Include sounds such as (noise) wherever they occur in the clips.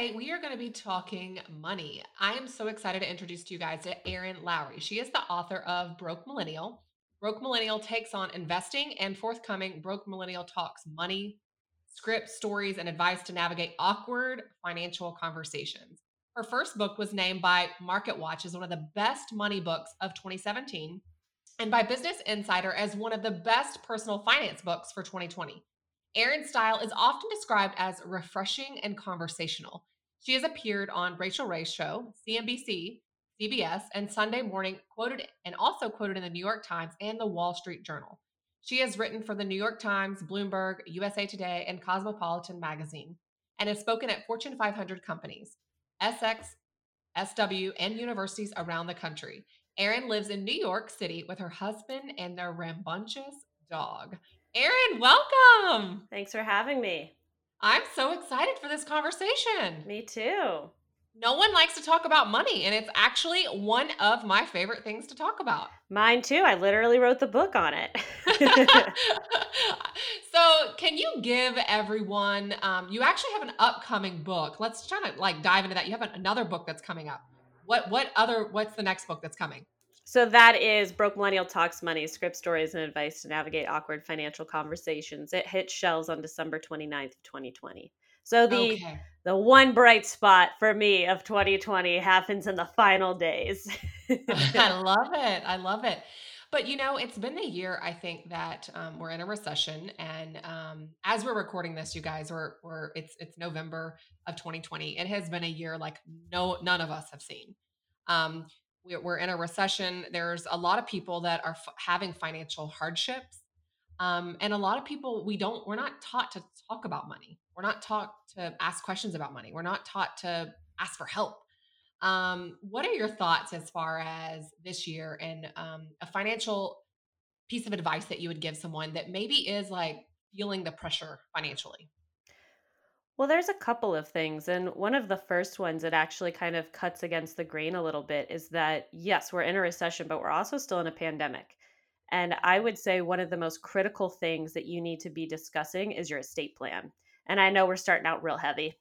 today we are going to be talking money. I am so excited to introduce to you guys to Erin Lowry. She is the author of Broke Millennial. Broke Millennial takes on investing and forthcoming Broke Millennial talks money, scripts, stories, and advice to navigate awkward financial conversations. Her first book was named by MarketWatch as one of the best money books of 2017 and by Business Insider as one of the best personal finance books for 2020. Erin's style is often described as refreshing and conversational. She has appeared on Rachael Ray's show, CNBC, CBS, and Sunday Morning, quoted and also quoted in the New York Times and the Wall Street Journal. She has written for the New York Times, Bloomberg, USA Today, and Cosmopolitan magazine, and has spoken at Fortune 500 companies, SX, SW, and universities around the country. Erin lives in New York City with her husband and their rambunctious dog. Erin, welcome. Thanks for having me. I'm so excited for this conversation. Me too. No one likes to talk about money, and it's actually one of my favorite things to talk about. Mine too. I literally wrote the book on it. (laughs) (laughs) so, can you give everyone? Um, you actually have an upcoming book. Let's try to like dive into that. You have another book that's coming up. What what other what's the next book that's coming? So that is Broke Millennial Talks Money, Script Stories and Advice to Navigate Awkward Financial Conversations. It hit shelves on December 29th, 2020. So the okay. the one bright spot for me of 2020 happens in the final days. (laughs) I (laughs) love it. I love it. But you know, it's been a year. I think that um, we're in a recession, and um, as we're recording this, you guys, we're we're it's it's November of 2020. It has been a year like no none of us have seen. Um, we're, in a recession. There's a lot of people that are f- having financial hardships, um, and a lot of people we don't we're not taught to talk about money. We're not taught to ask questions about money. We're not taught to ask for help. Um, what are your thoughts as far as this year and um, a financial piece of advice that you would give someone that maybe is like feeling the pressure financially? Well, there's a couple of things. And one of the first ones that actually kind of cuts against the grain a little bit is that, yes, we're in a recession, but we're also still in a pandemic. And I would say one of the most critical things that you need to be discussing is your estate plan. And I know we're starting out real heavy,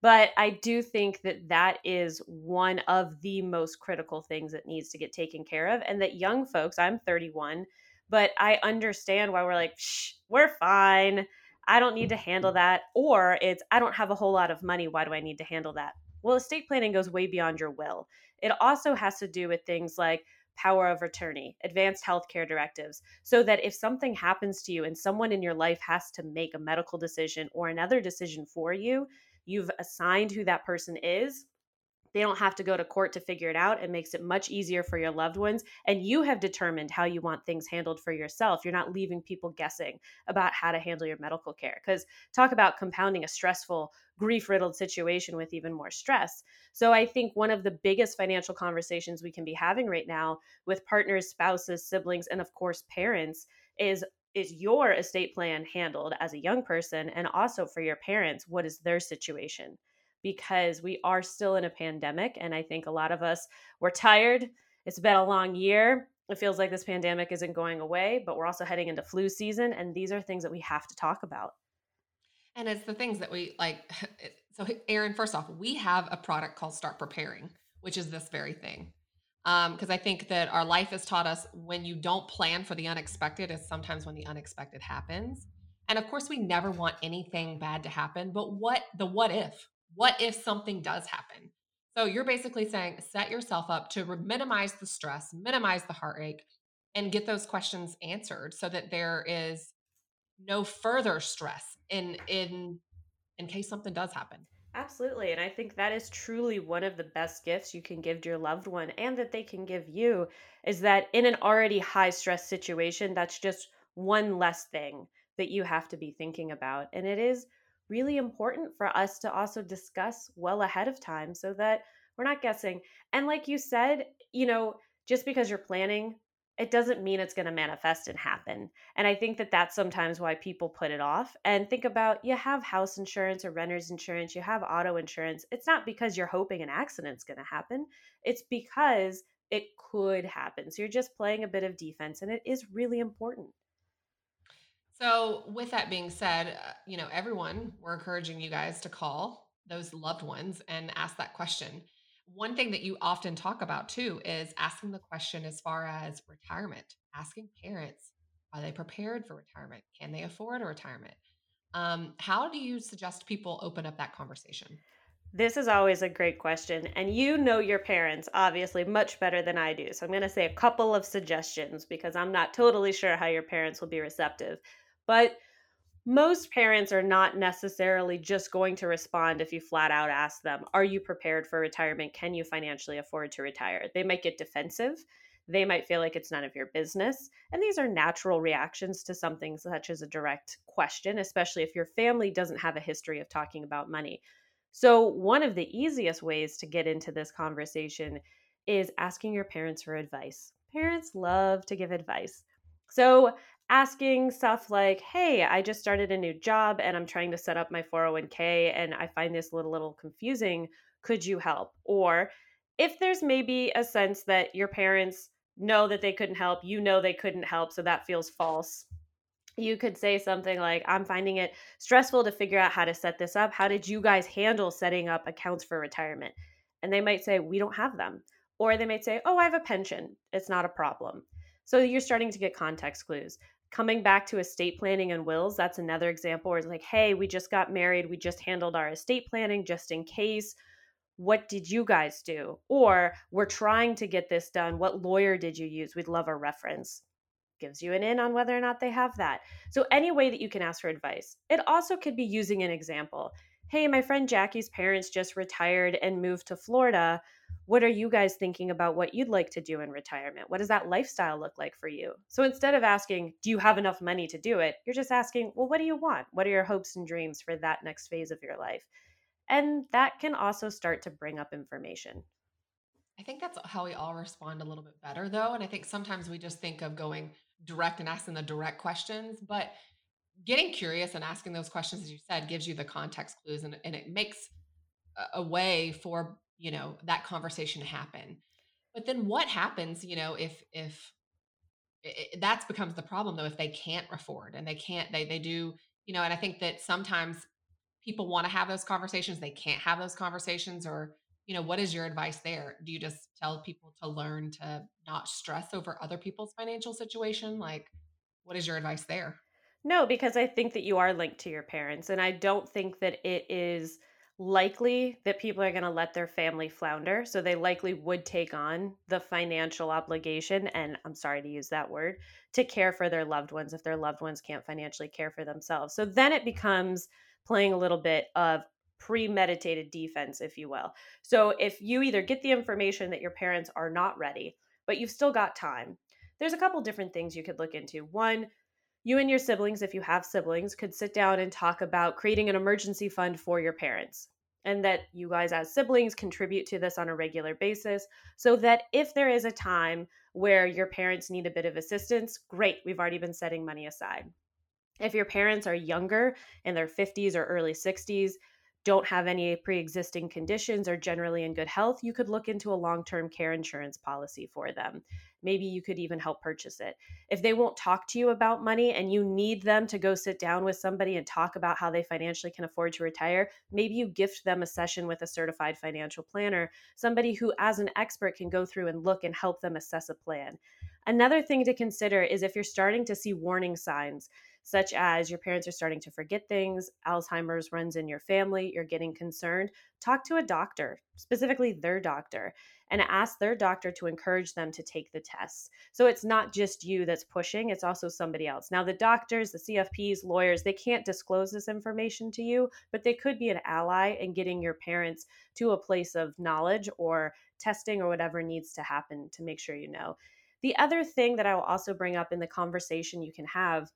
but I do think that that is one of the most critical things that needs to get taken care of. And that young folks, I'm 31, but I understand why we're like, Shh, we're fine. I don't need to handle mm-hmm. that. Or it's, I don't have a whole lot of money. Why do I need to handle that? Well, estate planning goes way beyond your will. It also has to do with things like power of attorney, advanced healthcare directives, so that if something happens to you and someone in your life has to make a medical decision or another decision for you, you've assigned who that person is they don't have to go to court to figure it out. It makes it much easier for your loved ones. And you have determined how you want things handled for yourself. You're not leaving people guessing about how to handle your medical care. Because talk about compounding a stressful, grief riddled situation with even more stress. So I think one of the biggest financial conversations we can be having right now with partners, spouses, siblings, and of course, parents is is your estate plan handled as a young person and also for your parents what is their situation because we are still in a pandemic and i think a lot of us we're tired it's been a long year it feels like this pandemic isn't going away but we're also heading into flu season and these are things that we have to talk about and it's the things that we like (laughs) so erin first off we have a product called start preparing which is this very thing because um, I think that our life has taught us when you don't plan for the unexpected is sometimes when the unexpected happens. And of course, we never want anything bad to happen, but what the what if? What if something does happen? So you're basically saying set yourself up to minimize the stress, minimize the heartache, and get those questions answered so that there is no further stress in in in case something does happen. Absolutely. And I think that is truly one of the best gifts you can give to your loved one and that they can give you is that in an already high stress situation, that's just one less thing that you have to be thinking about. And it is really important for us to also discuss well ahead of time so that we're not guessing. And like you said, you know, just because you're planning it doesn't mean it's going to manifest and happen. And I think that that's sometimes why people put it off. And think about you have house insurance or renter's insurance, you have auto insurance. It's not because you're hoping an accident's going to happen, it's because it could happen. So you're just playing a bit of defense, and it is really important. So, with that being said, uh, you know, everyone, we're encouraging you guys to call those loved ones and ask that question. One thing that you often talk about too is asking the question as far as retirement, asking parents, are they prepared for retirement? Can they afford a retirement? Um, how do you suggest people open up that conversation? This is always a great question. And you know your parents, obviously, much better than I do. So I'm going to say a couple of suggestions because I'm not totally sure how your parents will be receptive. But most parents are not necessarily just going to respond if you flat out ask them, Are you prepared for retirement? Can you financially afford to retire? They might get defensive. They might feel like it's none of your business. And these are natural reactions to something such as a direct question, especially if your family doesn't have a history of talking about money. So, one of the easiest ways to get into this conversation is asking your parents for advice. Parents love to give advice. So, asking stuff like, "Hey, I just started a new job and I'm trying to set up my 401k and I find this a little little confusing. Could you help?" Or if there's maybe a sense that your parents know that they couldn't help, you know they couldn't help, so that feels false you could say something like, I'm finding it stressful to figure out how to set this up. How did you guys handle setting up accounts for retirement? And they might say, We don't have them. Or they might say, Oh, I have a pension. It's not a problem. So you're starting to get context clues. Coming back to estate planning and wills, that's another example where it's like, Hey, we just got married. We just handled our estate planning just in case. What did you guys do? Or we're trying to get this done. What lawyer did you use? We'd love a reference gives you an in on whether or not they have that. So, any way that you can ask for advice. It also could be using an example. Hey, my friend Jackie's parents just retired and moved to Florida. What are you guys thinking about what you'd like to do in retirement? What does that lifestyle look like for you? So instead of asking, do you have enough money to do it? You're just asking, well, what do you want? What are your hopes and dreams for that next phase of your life? And that can also start to bring up information. I think that's how we all respond a little bit better, though. And I think sometimes we just think of going direct and asking the direct questions, but getting curious and asking those questions, as you said, gives you the context clues and, and it makes a, a way for you know that conversation to happen. But then what happens, you know, if if it, that's becomes the problem though if they can't afford and they can't they they do you know and i think that sometimes people want to have those conversations they can't have those conversations or you know, what is your advice there? Do you just tell people to learn to not stress over other people's financial situation? Like, what is your advice there? No, because I think that you are linked to your parents. And I don't think that it is likely that people are going to let their family flounder. So they likely would take on the financial obligation, and I'm sorry to use that word, to care for their loved ones if their loved ones can't financially care for themselves. So then it becomes playing a little bit of premeditated defense, if you will. So if you either get the information that your parents are not ready, but you've still got time, there's a couple different things you could look into. One, you and your siblings, if you have siblings, could sit down and talk about creating an emergency fund for your parents. And that you guys, as siblings, contribute to this on a regular basis so that if there is a time where your parents need a bit of assistance, great, we've already been setting money aside. If your parents are younger in their 50s or early 60s, don't have any pre existing conditions, are generally in good health, you could look into a long term care insurance policy for them. Maybe you could even help purchase it. If they won't talk to you about money and you need them to go sit down with somebody and talk about how they financially can afford to retire, maybe you gift them a session with a certified financial planner, somebody who, as an expert, can go through and look and help them assess a plan. Another thing to consider is if you're starting to see warning signs such as your parents are starting to forget things, Alzheimer's runs in your family, you're getting concerned, talk to a doctor, specifically their doctor, and ask their doctor to encourage them to take the tests. So it's not just you that's pushing, it's also somebody else. Now, the doctors, the CFPs, lawyers, they can't disclose this information to you, but they could be an ally in getting your parents to a place of knowledge or testing or whatever needs to happen to make sure you know. The other thing that I will also bring up in the conversation you can have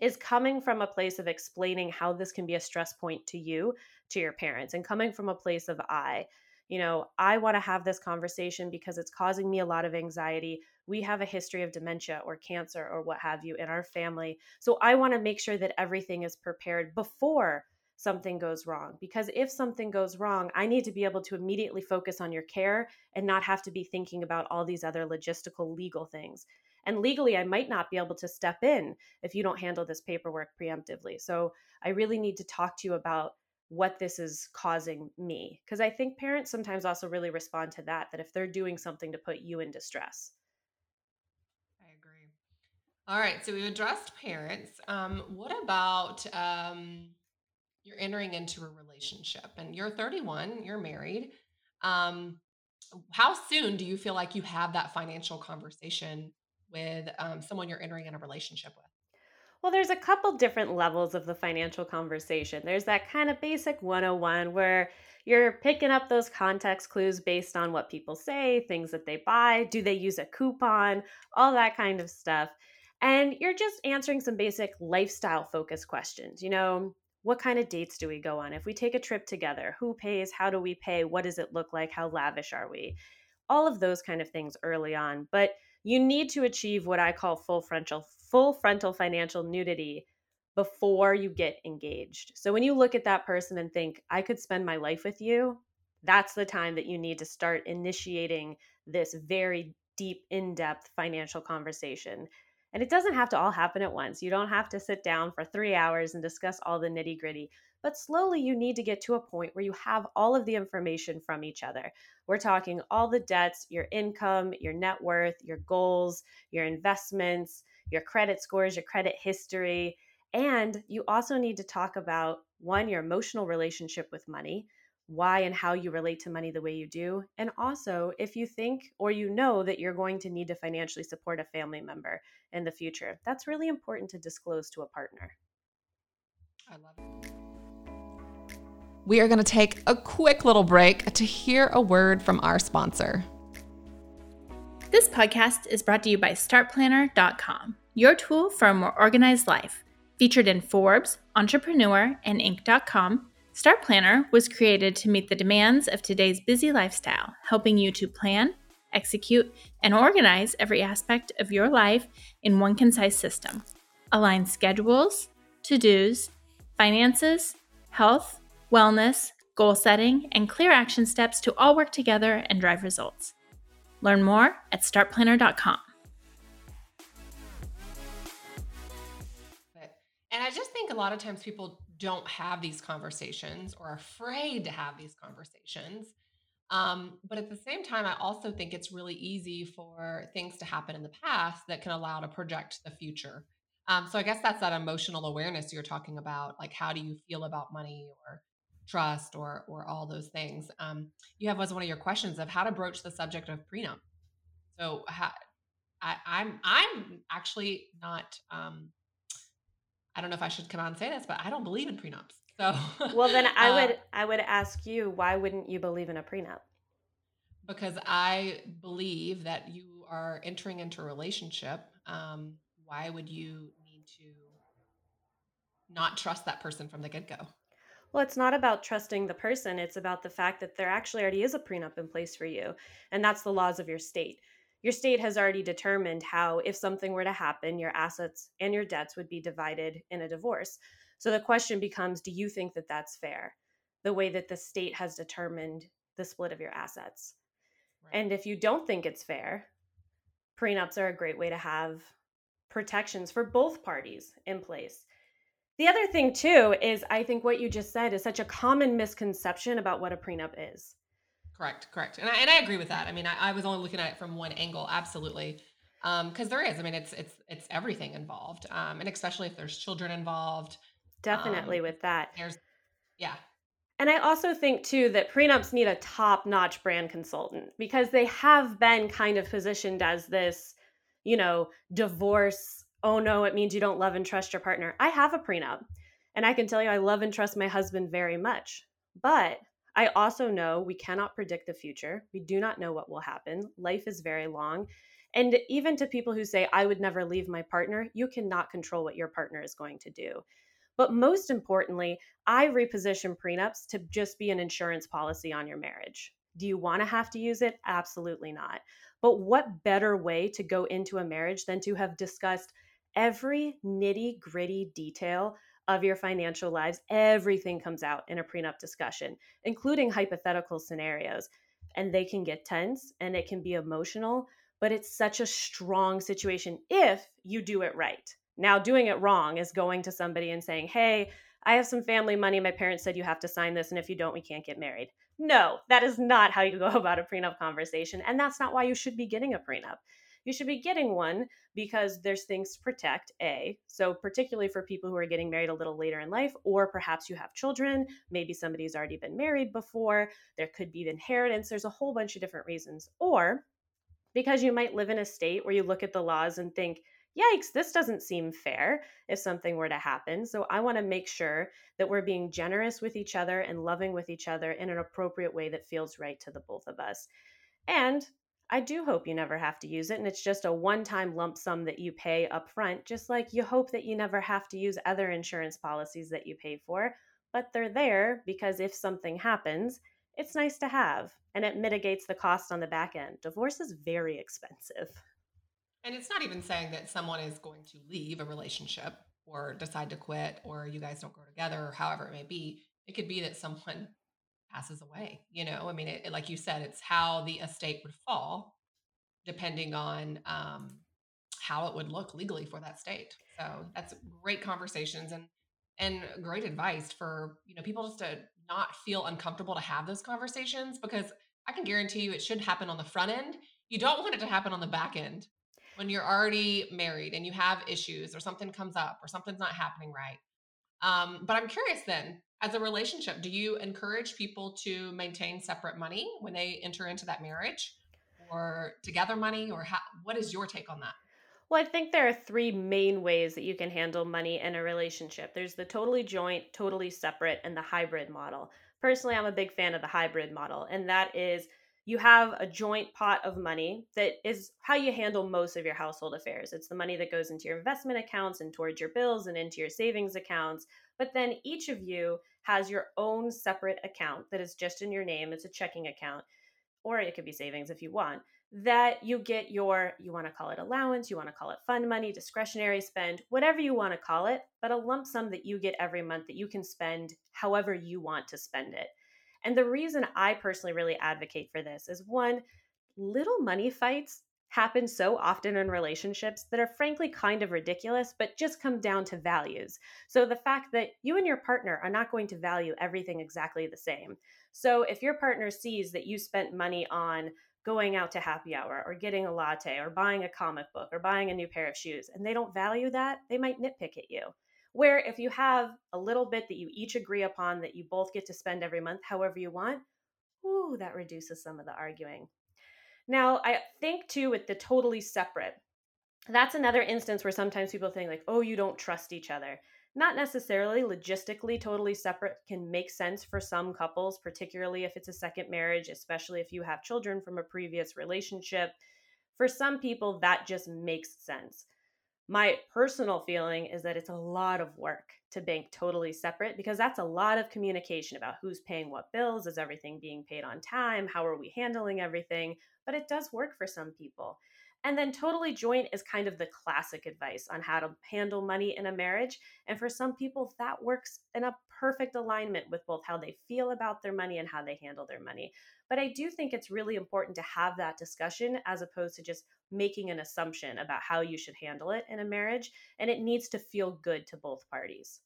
is coming from a place of explaining how this can be a stress point to you, to your parents, and coming from a place of I. You know, I want to have this conversation because it's causing me a lot of anxiety. We have a history of dementia or cancer or what have you in our family. So I want to make sure that everything is prepared before something goes wrong. Because if something goes wrong, I need to be able to immediately focus on your care and not have to be thinking about all these other logistical legal things. And legally, I might not be able to step in if you don't handle this paperwork preemptively. So I really need to talk to you about what this is causing me because i think parents sometimes also really respond to that that if they're doing something to put you in distress I agree. All right, so we've addressed parents. Um, what about um, you're entering into a relationship and you're 31, you're married. Um, how soon do you feel like you have that financial conversation with um, someone you're entering in a relationship with? Well, there's a couple different levels of the financial conversation. There's that kind of basic 101 where you're picking up those context clues based on what people say, things that they buy, do they use a coupon, all that kind of stuff. And you're just answering some basic lifestyle focused questions. You know, what kind of dates do we go on? If we take a trip together, who pays? How do we pay? What does it look like? How lavish are we? All of those kind of things early on. But you need to achieve what I call full frontal full frontal financial nudity before you get engaged. So when you look at that person and think, I could spend my life with you, that's the time that you need to start initiating this very deep, in depth financial conversation. And it doesn't have to all happen at once. You don't have to sit down for three hours and discuss all the nitty gritty. But slowly, you need to get to a point where you have all of the information from each other. We're talking all the debts, your income, your net worth, your goals, your investments, your credit scores, your credit history. And you also need to talk about one, your emotional relationship with money, why and how you relate to money the way you do. And also, if you think or you know that you're going to need to financially support a family member in the future, that's really important to disclose to a partner. I love it. We are going to take a quick little break to hear a word from our sponsor. This podcast is brought to you by StartPlanner.com, your tool for a more organized life. Featured in Forbes, Entrepreneur, and Inc.com, Start Planner was created to meet the demands of today's busy lifestyle, helping you to plan, execute, and organize every aspect of your life in one concise system. Align schedules, to dos, finances, health, wellness, goal setting, and clear action steps to all work together and drive results. Learn more at startplanner.com. And I just think a lot of times people don't have these conversations or afraid to have these conversations. Um, but at the same time, I also think it's really easy for things to happen in the past that can allow to project the future. Um, so I guess that's that emotional awareness you're talking about. Like, how do you feel about money or trust or or all those things? Um, you have as one of your questions of how to broach the subject of prenup. So how, I, I'm I'm actually not um, I don't know if I should come out and say this, but I don't believe in prenups. So (laughs) well, then I would I would ask you why wouldn't you believe in a prenup? Because I believe that you are entering into a relationship. Um, why would you need to not trust that person from the get go? Well, it's not about trusting the person. It's about the fact that there actually already is a prenup in place for you. And that's the laws of your state your state has already determined how, if something were to happen, your assets and your debts would be divided in a divorce. So the question becomes do you think that that's fair? The way that the state has determined the split of your assets. Right. And if you don't think it's fair, prenups are a great way to have protections for both parties in place. The other thing, too, is I think what you just said is such a common misconception about what a prenup is. Correct, correct, and I, and I agree with that. I mean, I, I was only looking at it from one angle, absolutely, because um, there is. I mean, it's it's it's everything involved, um, and especially if there's children involved. Definitely um, with that. There's, yeah. And I also think too that prenups need a top-notch brand consultant because they have been kind of positioned as this, you know, divorce. Oh no, it means you don't love and trust your partner. I have a prenup, and I can tell you, I love and trust my husband very much, but I also know we cannot predict the future. We do not know what will happen. Life is very long. And even to people who say, I would never leave my partner, you cannot control what your partner is going to do. But most importantly, I reposition prenups to just be an insurance policy on your marriage. Do you want to have to use it? Absolutely not. But what better way to go into a marriage than to have discussed every nitty gritty detail of your financial lives, everything comes out in a prenup discussion, including hypothetical scenarios. And they can get tense and it can be emotional, but it's such a strong situation if you do it right. Now, doing it wrong is going to somebody and saying, Hey, I have some family money. My parents said you have to sign this, and if you don't, we can't get married. No, that is not how you go (laughs) about a prenup conversation. And that's not why you should be getting a prenup. You should be getting one because there's things to protect, A. So, particularly for people who are getting married a little later in life, or perhaps you have children, maybe somebody's already been married before, there could be inheritance, there's a whole bunch of different reasons. Or because you might live in a state where you look at the laws and think, yikes, this doesn't seem fair if something were to happen. So I want to make sure that we're being generous with each other and loving with each other in an appropriate way that feels right to the both of us. And I do hope you never have to use it and it's just a one time lump sum that you pay up front, just like you hope that you never have to use other insurance policies that you pay for. But they're there because if something happens, it's nice to have and it mitigates the cost on the back end. Divorce is very expensive. And it's not even saying that someone is going to leave a relationship or decide to quit or you guys don't grow together or however it may be. It could be that someone passes away, you know? I mean, it, like you said, it's how the estate would fall depending on um, how it would look legally for that state. So that's great conversations and and great advice for you know people just to not feel uncomfortable to have those conversations because I can guarantee you it should happen on the front end. You don't want it to happen on the back end when you're already married and you have issues or something comes up or something's not happening right. Um, but I'm curious then, as a relationship, do you encourage people to maintain separate money when they enter into that marriage or together money or how, what is your take on that? Well, I think there are three main ways that you can handle money in a relationship. There's the totally joint, totally separate, and the hybrid model. Personally, I'm a big fan of the hybrid model, and that is you have a joint pot of money that is how you handle most of your household affairs. It's the money that goes into your investment accounts and towards your bills and into your savings accounts. But then each of you has your own separate account that is just in your name. It's a checking account, or it could be savings if you want. That you get your, you want to call it allowance, you want to call it fund money, discretionary spend, whatever you want to call it, but a lump sum that you get every month that you can spend however you want to spend it. And the reason I personally really advocate for this is one, little money fights happen so often in relationships that are frankly kind of ridiculous, but just come down to values. So the fact that you and your partner are not going to value everything exactly the same. So if your partner sees that you spent money on going out to happy hour or getting a latte or buying a comic book or buying a new pair of shoes and they don't value that, they might nitpick at you. Where if you have a little bit that you each agree upon that you both get to spend every month however you want, ooh, that reduces some of the arguing. Now, I think too with the totally separate, that's another instance where sometimes people think like, oh, you don't trust each other. Not necessarily logistically totally separate can make sense for some couples, particularly if it's a second marriage, especially if you have children from a previous relationship. For some people, that just makes sense. My personal feeling is that it's a lot of work to bank totally separate because that's a lot of communication about who's paying what bills, is everything being paid on time, how are we handling everything, but it does work for some people. And then totally joint is kind of the classic advice on how to handle money in a marriage. And for some people, that works in a perfect alignment with both how they feel about their money and how they handle their money. But I do think it's really important to have that discussion as opposed to just making an assumption about how you should handle it in a marriage. And it needs to feel good to both parties.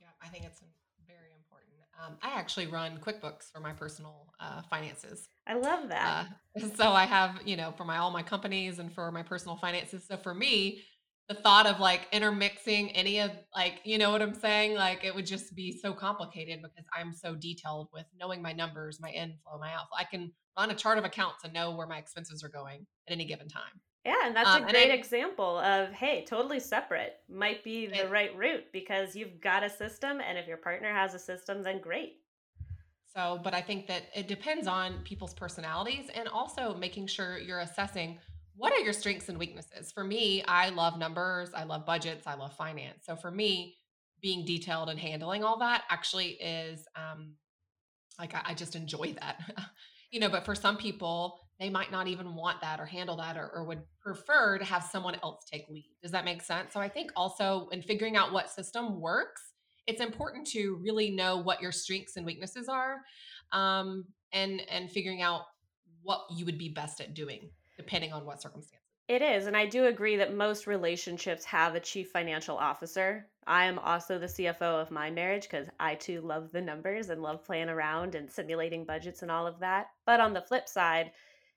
Yeah, I think it's very important. Um, I actually run QuickBooks for my personal uh, finances. I love that. Uh, (laughs) so I have, you know, for my all my companies and for my personal finances. So for me, the thought of like intermixing any of like you know what i'm saying? Like it would just be so complicated because i'm so detailed with knowing my numbers my inflow my outflow. I can run a chart of accounts and know where my expenses are going at any given time. Yeah and that's um, a great I, example of hey totally separate might be the it, right route because you've got a system and if your partner has a system then great. So but i think that it depends on people's personalities and also making sure you're assessing what are your strengths and weaknesses? For me, I love numbers, I love budgets, I love finance. So for me, being detailed and handling all that actually is um like I, I just enjoy that. (laughs) you know, but for some people, they might not even want that or handle that or, or would prefer to have someone else take lead. Does that make sense? So I think also in figuring out what system works, it's important to really know what your strengths and weaknesses are um, and and figuring out what you would be best at doing depending on what circumstances. It is. And I do agree that most relationships have a chief financial officer. I am also the CFO of my marriage because I too love the numbers and love playing around and simulating budgets and all of that. But on the flip side,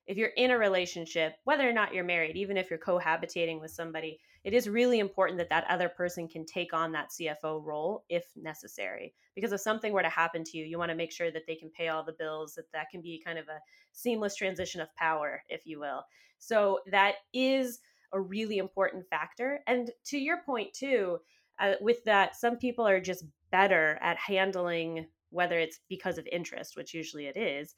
if you're in a relationship, whether or not you're married, even if you're cohabitating with somebody, it is really important that that other person can take on that CFO role if necessary. Because if something were to happen to you, you want to make sure that they can pay all the bills, that that can be kind of a seamless transition of power, if you will. So that is a really important factor. And to your point, too, uh, with that, some people are just better at handling whether it's because of interest, which usually it is,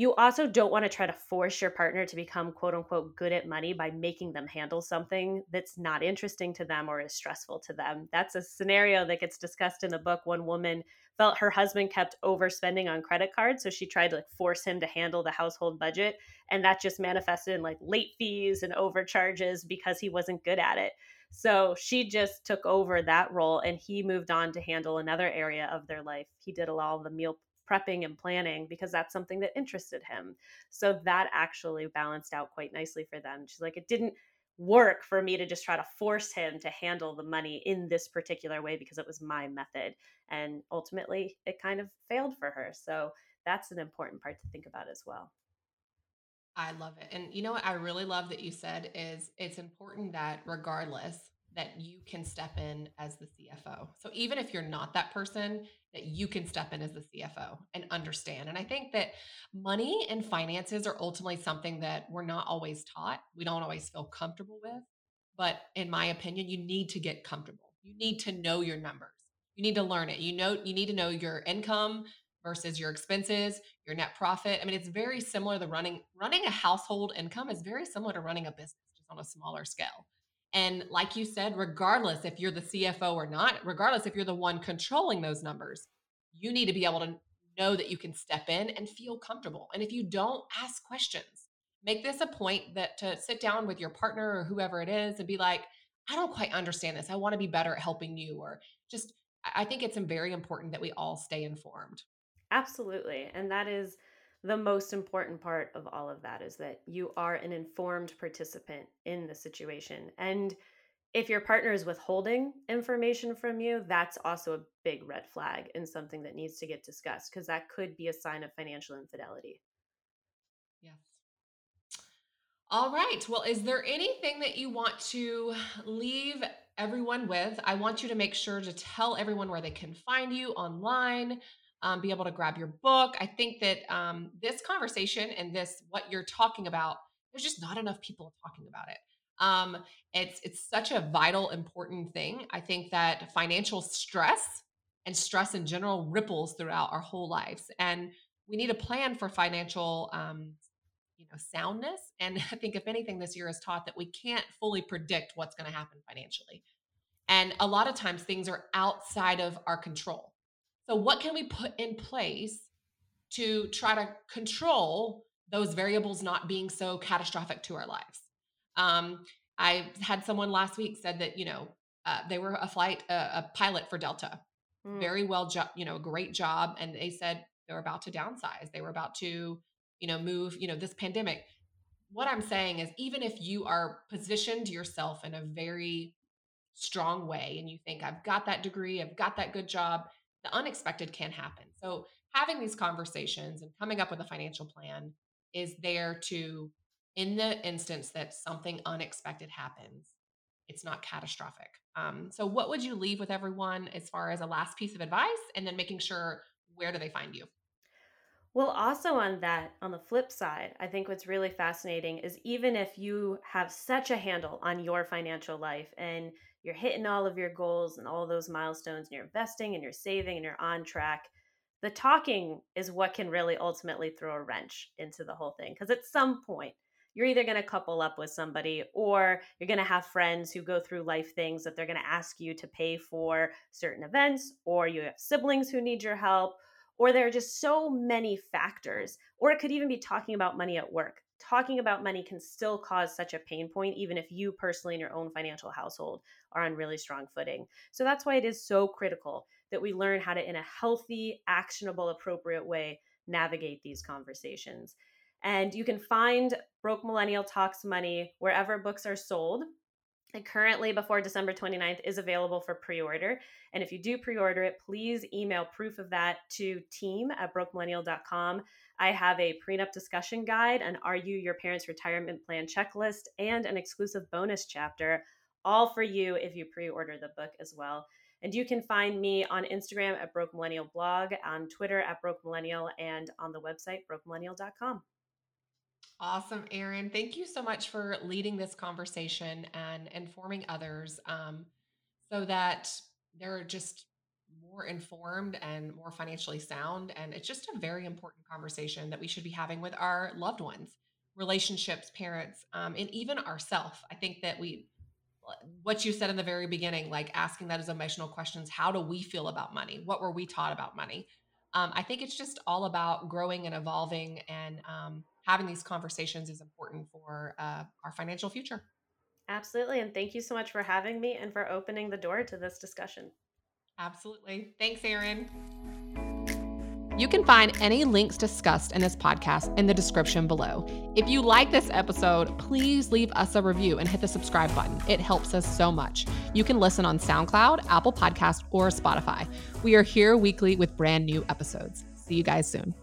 you also don't want to try to force your partner to become quote unquote good at money by making them handle something that's not interesting to them or is stressful to them. That's a scenario that gets discussed in the book. One woman felt her husband kept overspending on credit cards, so she tried to like force him to handle the household budget, and that just manifested in like late fees and overcharges because he wasn't good at it. So she just took over that role and he moved on to handle another area of their life. He did a lot of the meal prepping and planning because that's something that interested him. So that actually balanced out quite nicely for them. She's like, it didn't work for me to just try to force him to handle the money in this particular way because it was my method. And ultimately, it kind of failed for her. So that's an important part to think about as well. I love it. And you know what I really love that you said is it's important that regardless that you can step in as the CFO. So even if you're not that person, that you can step in as the CFO and understand. And I think that money and finances are ultimately something that we're not always taught. We don't always feel comfortable with. But in my opinion, you need to get comfortable. You need to know your numbers. You need to learn it. You know, you need to know your income versus your expenses, your net profit. I mean, it's very similar to running running a household income is very similar to running a business just on a smaller scale. And like you said, regardless if you're the CFO or not, regardless if you're the one controlling those numbers, you need to be able to know that you can step in and feel comfortable. And if you don't, ask questions. Make this a point that to sit down with your partner or whoever it is and be like, I don't quite understand this. I want to be better at helping you. Or just, I think it's very important that we all stay informed. Absolutely. And that is the most important part of all of that is that you are an informed participant in the situation. And if your partner is withholding information from you, that's also a big red flag and something that needs to get discussed because that could be a sign of financial infidelity. Yes. All right. Well, is there anything that you want to leave everyone with? I want you to make sure to tell everyone where they can find you online, um, be able to grab your book. I think that um, this conversation and this, what you're talking about, there's just not enough people talking about it. Um, it's it's such a vital, important thing. I think that financial stress and stress in general ripples throughout our whole lives, and we need a plan for financial, um, you know, soundness. And (laughs) I think if anything, this year has taught that we can't fully predict what's going to happen financially, and a lot of times things are outside of our control. So, what can we put in place to try to control those variables not being so catastrophic to our lives? Um, I had someone last week said that you know uh, they were a flight uh, a pilot for Delta, mm. very well job, you know, great job, and they said they were about to downsize. They were about to you know move. You know, this pandemic. What I'm saying is, even if you are positioned yourself in a very strong way and you think I've got that degree, I've got that good job, the unexpected can happen. So having these conversations and coming up with a financial plan is there to, in the instance that something unexpected happens, it's not catastrophic. Um, so, what would you leave with everyone as far as a last piece of advice, and then making sure where do they find you? Well, also on that, on the flip side, I think what's really fascinating is even if you have such a handle on your financial life and you're hitting all of your goals and all those milestones and you're investing and you're saving and you're on track the talking is what can really ultimately throw a wrench into the whole thing because at some point you're either going to couple up with somebody or you're going to have friends who go through life things that they're going to ask you to pay for certain events or you have siblings who need your help or there are just so many factors or it could even be talking about money at work. Talking about money can still cause such a pain point, even if you personally in your own financial household are on really strong footing. So that's why it is so critical that we learn how to, in a healthy, actionable, appropriate way, navigate these conversations. And you can find Broke Millennial Talks Money wherever books are sold. And currently, before December 29th, is available for pre order. And if you do pre order it, please email proof of that to team at brokemillennial.com. I have a prenup discussion guide, an Are You Your Parents' Retirement Plan checklist, and an exclusive bonus chapter, all for you if you pre order the book as well. And you can find me on Instagram at Broke Millennial Blog, on Twitter at Broke Millennial, and on the website brokemillennial.com. Awesome, Erin. Thank you so much for leading this conversation and informing others um, so that they're just more informed and more financially sound. And it's just a very important conversation that we should be having with our loved ones, relationships, parents, um, and even ourselves. I think that we, what you said in the very beginning, like asking those emotional questions how do we feel about money? What were we taught about money? Um, I think it's just all about growing and evolving and um, having these conversations is important for uh, our financial future. Absolutely. And thank you so much for having me and for opening the door to this discussion. Absolutely. Thanks, Erin. You can find any links discussed in this podcast in the description below. If you like this episode, please leave us a review and hit the subscribe button. It helps us so much. You can listen on SoundCloud, Apple Podcast, or Spotify. We are here weekly with brand new episodes. See you guys soon.